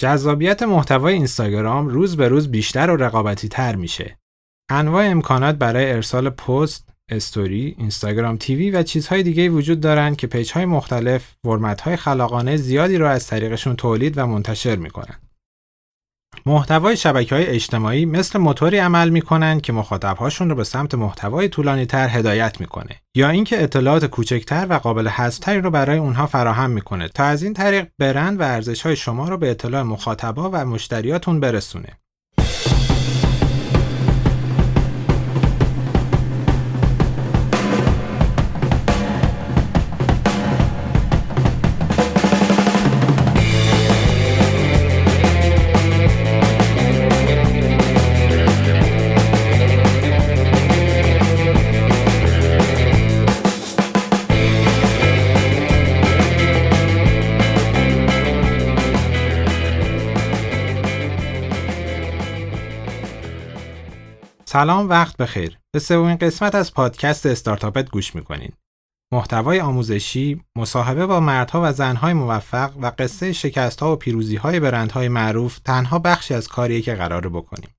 جذابیت محتوای اینستاگرام روز به روز بیشتر و رقابتی تر میشه. انواع امکانات برای ارسال پست، استوری، اینستاگرام TV و چیزهای دیگه وجود دارند که پیج های مختلف فرمت های خلاقانه زیادی رو از طریقشون تولید و منتشر می‌کنن. محتوای شبکه های اجتماعی مثل موتوری عمل می‌کنن که مخاطبهاشون رو به سمت محتوای طولانی تر هدایت می‌کنه یا اینکه اطلاعات کوچکتر و قابل حذفتری رو برای اونها فراهم می‌کنه تا از این طریق برند و ارزش های شما رو به اطلاع مخاطبا و مشتریاتون برسونه. سلام وقت بخیر. به سومین قسمت از پادکست استارتاپت گوش می‌کنین. محتوای آموزشی، مصاحبه با مردها و زنهای موفق و قصه شکستها و پیروزیهای برندهای معروف تنها بخشی از کاریه که قراره بکنیم.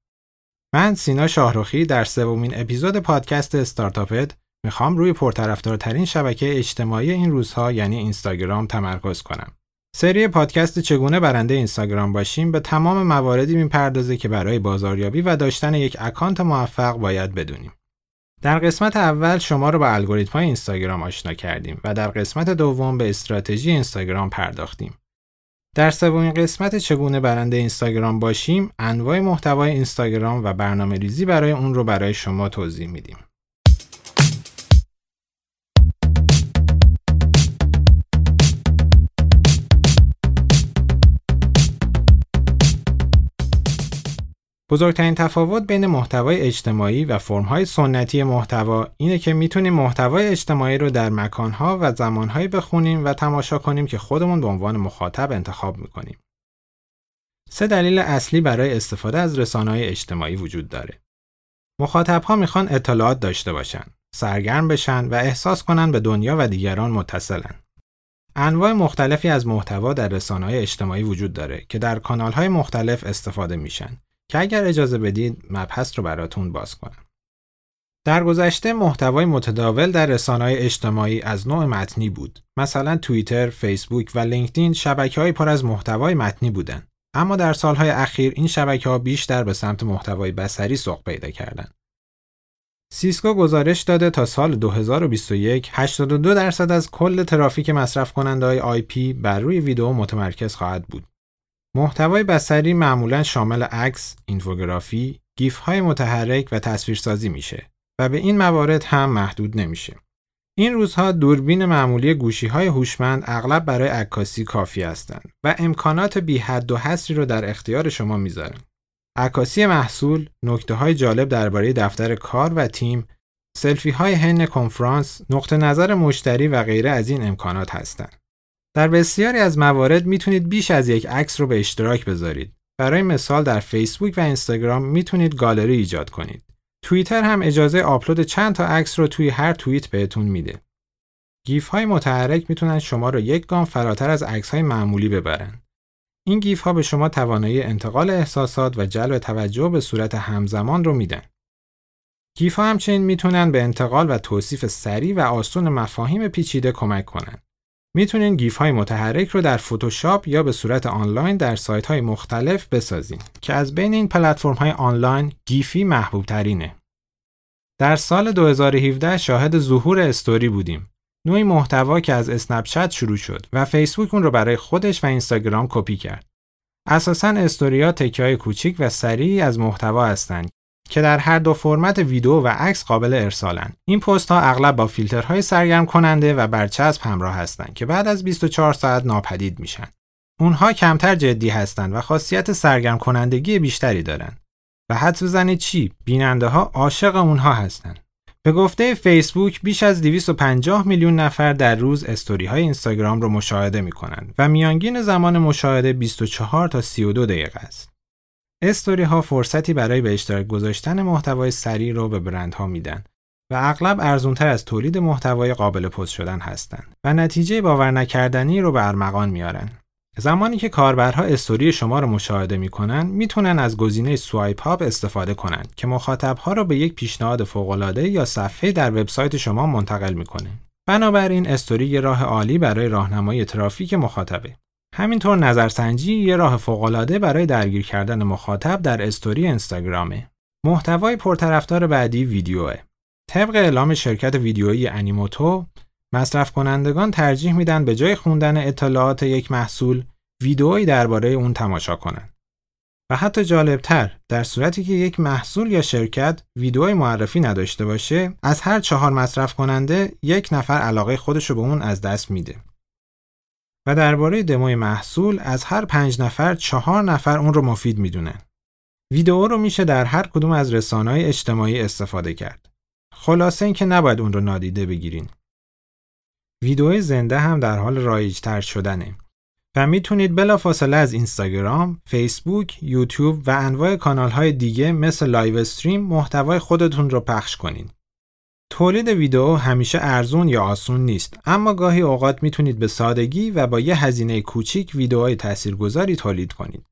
من سینا شاهروخی در سومین اپیزود پادکست استارتاپت می‌خوام روی پرطرفدارترین شبکه اجتماعی این روزها یعنی اینستاگرام تمرکز کنم. سری پادکست چگونه برنده اینستاگرام باشیم به تمام مواردی می‌پردازه که برای بازاریابی و داشتن یک اکانت موفق باید بدونیم. در قسمت اول شما رو به الگوریتم های اینستاگرام آشنا کردیم و در قسمت دوم به استراتژی اینستاگرام پرداختیم. در سومین قسمت چگونه برنده اینستاگرام باشیم، انواع محتوای اینستاگرام و برنامه ریزی برای اون رو برای شما توضیح میدیم. بزرگترین تفاوت بین محتوای اجتماعی و فرمهای سنتی محتوا اینه که می‌تونیم محتوای اجتماعی رو در مکانها و زمانهایی بخونیم و تماشا کنیم که خودمون به عنوان مخاطب انتخاب می‌کنیم. سه دلیل اصلی برای استفاده از رسانه‌های اجتماعی وجود داره. مخاطبها می‌خوان اطلاعات داشته باشن، سرگرم بشن و احساس کنن به دنیا و دیگران متصلن. انواع مختلفی از محتوا در رسانه‌های اجتماعی وجود داره که در کانال‌های مختلف استفاده میشن که اگر اجازه بدید مبحث رو براتون باز کنم. در گذشته محتوای متداول در رسانه‌های اجتماعی از نوع متنی بود. مثلا توییتر، فیسبوک و لینکدین های پر از محتوای متنی بودند. اما در سالهای اخیر این شبکه ها بیشتر به سمت محتوای بصری سوق پیدا کردند. سیسکو گزارش داده تا سال 2021 82 درصد از کل ترافیک مصرف کننده های IP بر روی ویدیو متمرکز خواهد بود. محتوای بصری معمولا شامل عکس، اینفوگرافی، گیف های متحرک و تصویرسازی میشه و به این موارد هم محدود نمیشه. این روزها دوربین معمولی گوشی های هوشمند اغلب برای عکاسی کافی هستند و امکانات بی حد و حصری رو در اختیار شما می‌ذارن. عکاسی محصول، نکته های جالب درباره دفتر کار و تیم، سلفی های حین کنفرانس، نقطه نظر مشتری و غیره از این امکانات هستند. در بسیاری از موارد می‌تونید بیش از یک عکس رو به اشتراک بذارید. برای مثال در فیسبوک و اینستاگرام می‌تونید گالری ایجاد کنید. توییتر هم اجازه آپلود چند تا عکس رو توی هر توییت بهتون میده. گیف های متحرک می‌تونن شما رو یک گام فراتر از عکس های معمولی ببرن. این گیف ها به شما توانایی انتقال احساسات و جلب توجه به صورت همزمان رو میدن. گیف ها همچنین می‌تونن به انتقال و توصیف سریع و آسون مفاهیم پیچیده کمک کنند. می‌تونین گیف های متحرک رو در فتوشاپ یا به صورت آنلاین در سایت های مختلف بسازین که از بین این پلتفرم های آنلاین Giphy محبوب ترینه. در سال 2017 شاهد ظهور استوری بودیم. نوعی محتوا که از اسنپ شروع شد و فیسبوک اون رو برای خودش و اینستاگرام کپی کرد. اساساً استوریا تکه های کوچیک و سریعی از محتوا هستند که در هر دو فرمت ویدیو و عکس قابل ارسالن. این پست ها اغلب با فیلترهای سرگرم کننده و برچسب همراه هستند که بعد از 24 ساعت ناپدید میشن. اونها کمتر جدی هستند و خاصیت سرگرم کنندگی بیشتری دارند. و حد بزنید چی؟ بیننده ها عاشق اونها هستند. به گفته فیسبوک بیش از 250 میلیون نفر در روز استوری های اینستاگرام رو مشاهده می کنند و میانگین زمان مشاهده 24 تا 32 دقیقه است. استوری ها فرصتی برای به اشتراک گذاشتن محتوای سریع رو به برندها میدن و اغلب ارزونتر از تولید محتوای قابل پست شدن هستند و نتیجه باور نکردنی رو به ارمغان میارن. زمانی که کاربرها استوری شما رو مشاهده می‌کنن می‌تونن از گزینه سوایپ آپ استفاده کنند که مخاطبها رو به یک پیشنهاد فوق‌العاده یا صفحه در وبسایت شما منتقل می‌کنه. بنابراین استوری یه راه عالی برای راهنمایی ترافیک مخاطبه. همینطور نظرسنجی یه راه فوق‌العاده برای درگیر کردن مخاطب در استوری اینستاگرامه. محتوای پرطرفدار بعدی ویدیوه. طبق اعلام شرکت ویدیویی انیموتو، مصرف کنندگان ترجیح میدن به جای خوندن اطلاعات یک محصول، ویدئویی درباره اون تماشا کنند. و حتی جالبتر در صورتی که یک محصول یا شرکت ویدئوی معرفی نداشته باشه از هر چهار مصرف کننده یک نفر علاقه خودش رو به اون از دست میده و درباره دموی محصول از هر پنج نفر چهار نفر اون رو مفید می‌دونن ویدئو رو میشه در هر کدوم از رسانه‌های اجتماعی استفاده کرد. خلاصه اینکه نباید اون رو نادیده بگیرین. ویدئوی زنده هم در حال رایجتر شدنه. و می‌تونید بلافاصله از اینستاگرام، فیسبوک، یوتیوب و انواع کانال های دیگه مثل live stream محتوای خودتون رو پخش کنید. تولید ویدیو همیشه ارزون یا آسون نیست اما گاهی اوقات می‌تونید به سادگی و با یه هزینه کوچیک ویدیوهای تاثیرگذاری تولید کنید.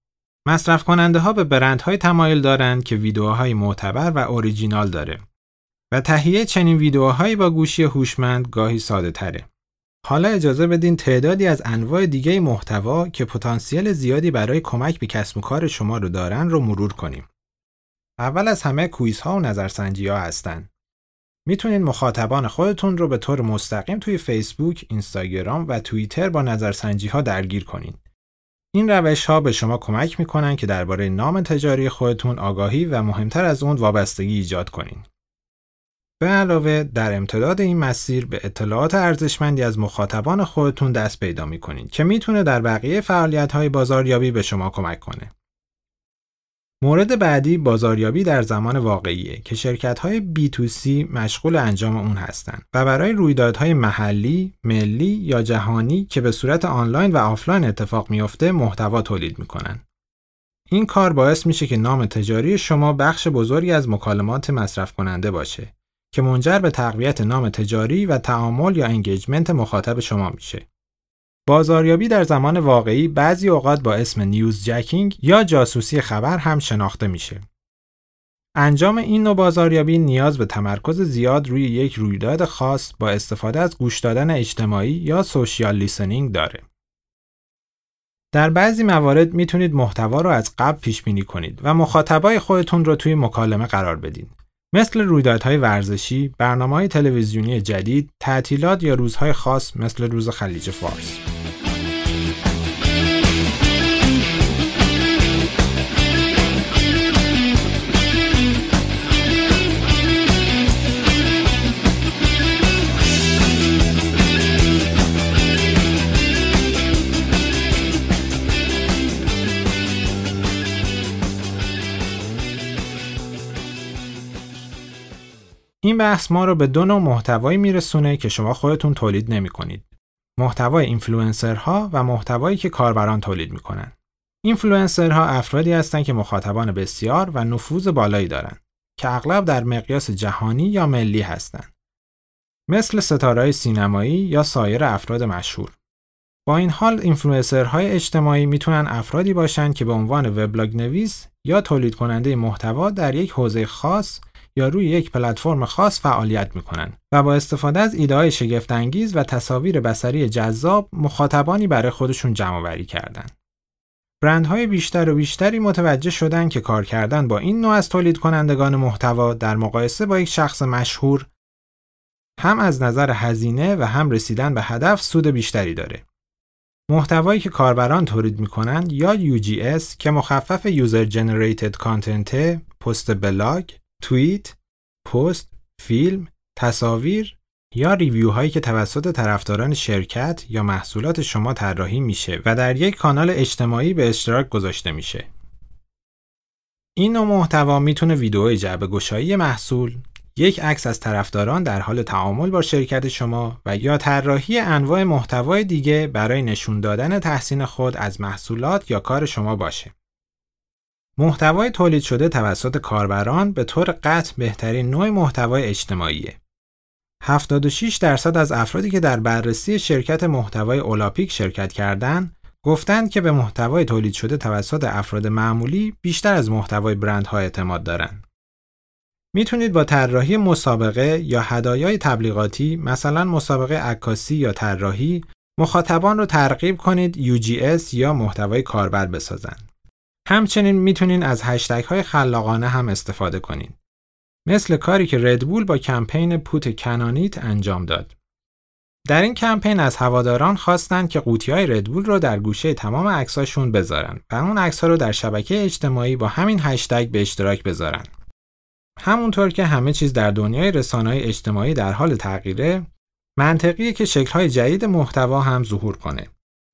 مصرف کننده ها به برندهای تمایل دارند که ویدیوهای معتبر و اوریجینال داره و تهیه چنین ویدیوهایی با گوشی هوشمند گاهی ساده تره. حالا اجازه بدین تعدادی از انواع دیگه محتوا که پتانسیل زیادی برای کمک به کسب و کار شما رو دارن رو مرور کنیم. اول از همه کویز ها و نظرسنجی ها هستن. می‌تونید مخاطبان خودتون رو به طور مستقیم توی فیسبوک، اینستاگرام و توییتر با نظرسنجی ها درگیر کنید. این روش ها به شما کمک می‌کنن که درباره نام تجاری خودتون آگاهی و مهمتر از اون وابستگی ایجاد کنید. به علاوه در امتداد این مسیر به اطلاعات ارزشمندی از مخاطبان خودتون دست پیدا می‌کنید که می‌تونه در بقیه فعالیت های بازاریابی به شما کمک کنه. مورد بعدی بازاریابی در زمان واقعیه که شرکت های B2C مشغول انجام اون هستند و برای رویدادهای محلی، ملی یا جهانی که به صورت آنلاین و آفلاین اتفاق میافته محتوا تولید می‌کنن. این کار باعث میشه که نام تجاری شما بخش بزرگی از مکالمات مصرف کننده باشه که منجر به تقویت نام تجاری و تعامل یا engagement مخاطب شما میشه. بازاریابی در زمان واقعی بعضی اوقات با اسم newsjacking یا جاسوسی خبر هم شناخته میشه. انجام این نوع بازاریابی نیاز به تمرکز زیاد روی یک رویداد خاص با استفاده از گوش دادن اجتماعی یا social listening داره. در بعضی موارد می‌تونید محتوا رو از قبل پیش بینی کنید و مخاطبای خودتون رو توی مکالمه قرار بدین. مثل رویدادهای ورزشی، برنامه تلویزیونی جدید، تعطیلات یا روزهای خاص مثل روز خلیج فارس. این بحث ما رو به دو نوع محتوایی میرسونه که شما خودتون تولید نمی کنید. محتوای اینفلوئنسرها و محتوایی که کاربران تولید می‌کنن. اینفلوئنسرها افرادی هستند که مخاطبان بسیار و نفوذ بالایی دارند که اغلب در مقیاس جهانی یا ملی هستند. مثل ستاره های سینمایی یا سایر افراد مشهور. با این حال اینفلوئنسرهای اجتماعی می‌تونن افرادی باشند که به عنوان وبلاگ نویس یا تولید کننده محتوا در یک حوزه خاص یا روی یک پلتفرم خاص فعالیت می‌کنن و با استفاده از ایده های شگفتانگیز و تصاویر بصری جذاب مخاطبانی برای خودشون جمع آوری کردن. برندهای بیشتر و بیشتری متوجه شدن که کار کردن با این نوع از تولید کنندگان محتوا در مقایسه با یک شخص مشهور هم از نظر هزینه و هم رسیدن به هدف سود بیشتری داره. محتوایی که کاربران تولید می‌کنند یا UGS که مخفف User Generated Content، پست بلاگ، توییت، پست، فیلم، تصاویر یا review هایی که توسط طرفداران شرکت یا محصولات شما طراحی میشه و در یک کانال اجتماعی به اشتراک گذاشته میشه. این نوع محتوا می‌تونه ویدیو جعبه گشایی محصول، یک عکس از طرفداران در حال تعامل با شرکت شما و یا طراحی انواع محتوای دیگه برای نشون دادن تحسین خود از محصولات یا کار شما باشه. محتوای تولید شده توسط کاربران به طور قطع بهترین نوع محتوای اجتماعیه. 76 درصد از افرادی که در بررسی شرکت محتوای اولاپیک شرکت کردند، گفتند که به محتوای تولید شده توسط افراد معمولی بیشتر از محتوای برندها اعتماد دارند. می‌تونید با طراحی مسابقه یا هدایای تبلیغاتی مثلا مسابقه عکاسی یا طراحی مخاطبان رو ترغیب کنید UGS یا محتوای کاربر بسازند. همچنین می‌تونید از هشتگ های خلاقانه هم استفاده کنید. مثل کاری که ردبول با کمپین پوت کنانیت انجام داد. در این کمپین از هواداران خواستند که قوطی های ردبول رو در گوشه تمام عکساشون بذارن و اون عکس رو در شبکه اجتماعی با همین هشتگ به اشتراک بذارن. همونطور که همه چیز در دنیای رسانه‌های اجتماعی در حال تغییره، منطقیه که شکل‌های جدید محتوا هم ظهور کنه.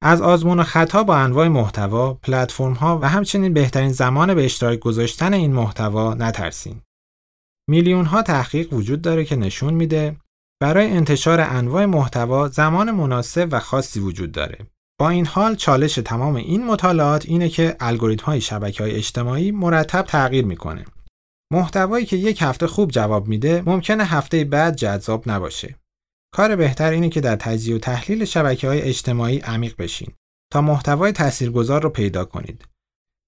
از آزمون و خطا با انواع محتوا، پلتفرم‌ها و همچنین بهترین زمان به اشتراک گذاشتن این محتوا نترسین. میلیون ها تحقیق وجود داره که نشون میده برای انتشار انواع محتوا زمان مناسب و خاصی وجود داره. با این حال چالش تمام این مطالعات اینه که الگوریتم های شبکه های اجتماعی مرتب تغییر می‌کنه. محتوایی که یک هفته خوب جواب میده ممکنه هفته بعد جذاب نباشه. کار بهتر اینه که در تجزیه و تحلیل شبکه های اجتماعی عمیق بشین تا محتوای تاثیرگذار رو پیدا کنید.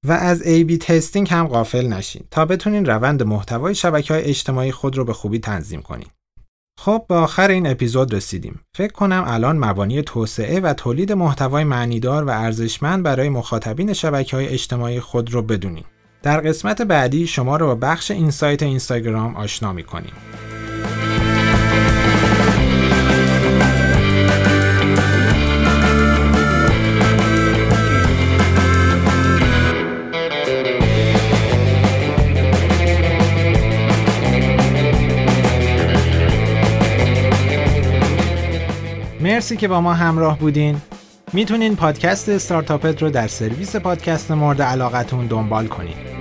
و از A-B تستینگ هم غافل نشین تا بتونین روند محتوای شبکه های اجتماعی خود رو به خوبی تنظیم کنین. خب به آخر این اپیزود رسیدیم. فکر کنم الان مبانی توسعه و تولید محتوای معنیدار و ارزشمند برای مخاطبین شبکه های اجتماعی خود رو بدونیم. در قسمت بعدی شما رو با بخش اینسایت اینستاگرام آشنا می‌کنیم. مرسی که با ما همراه بودین. می‌تونین پادکست استارتاپت رو در سرویس پادکست مورد علاقتون دنبال کنین.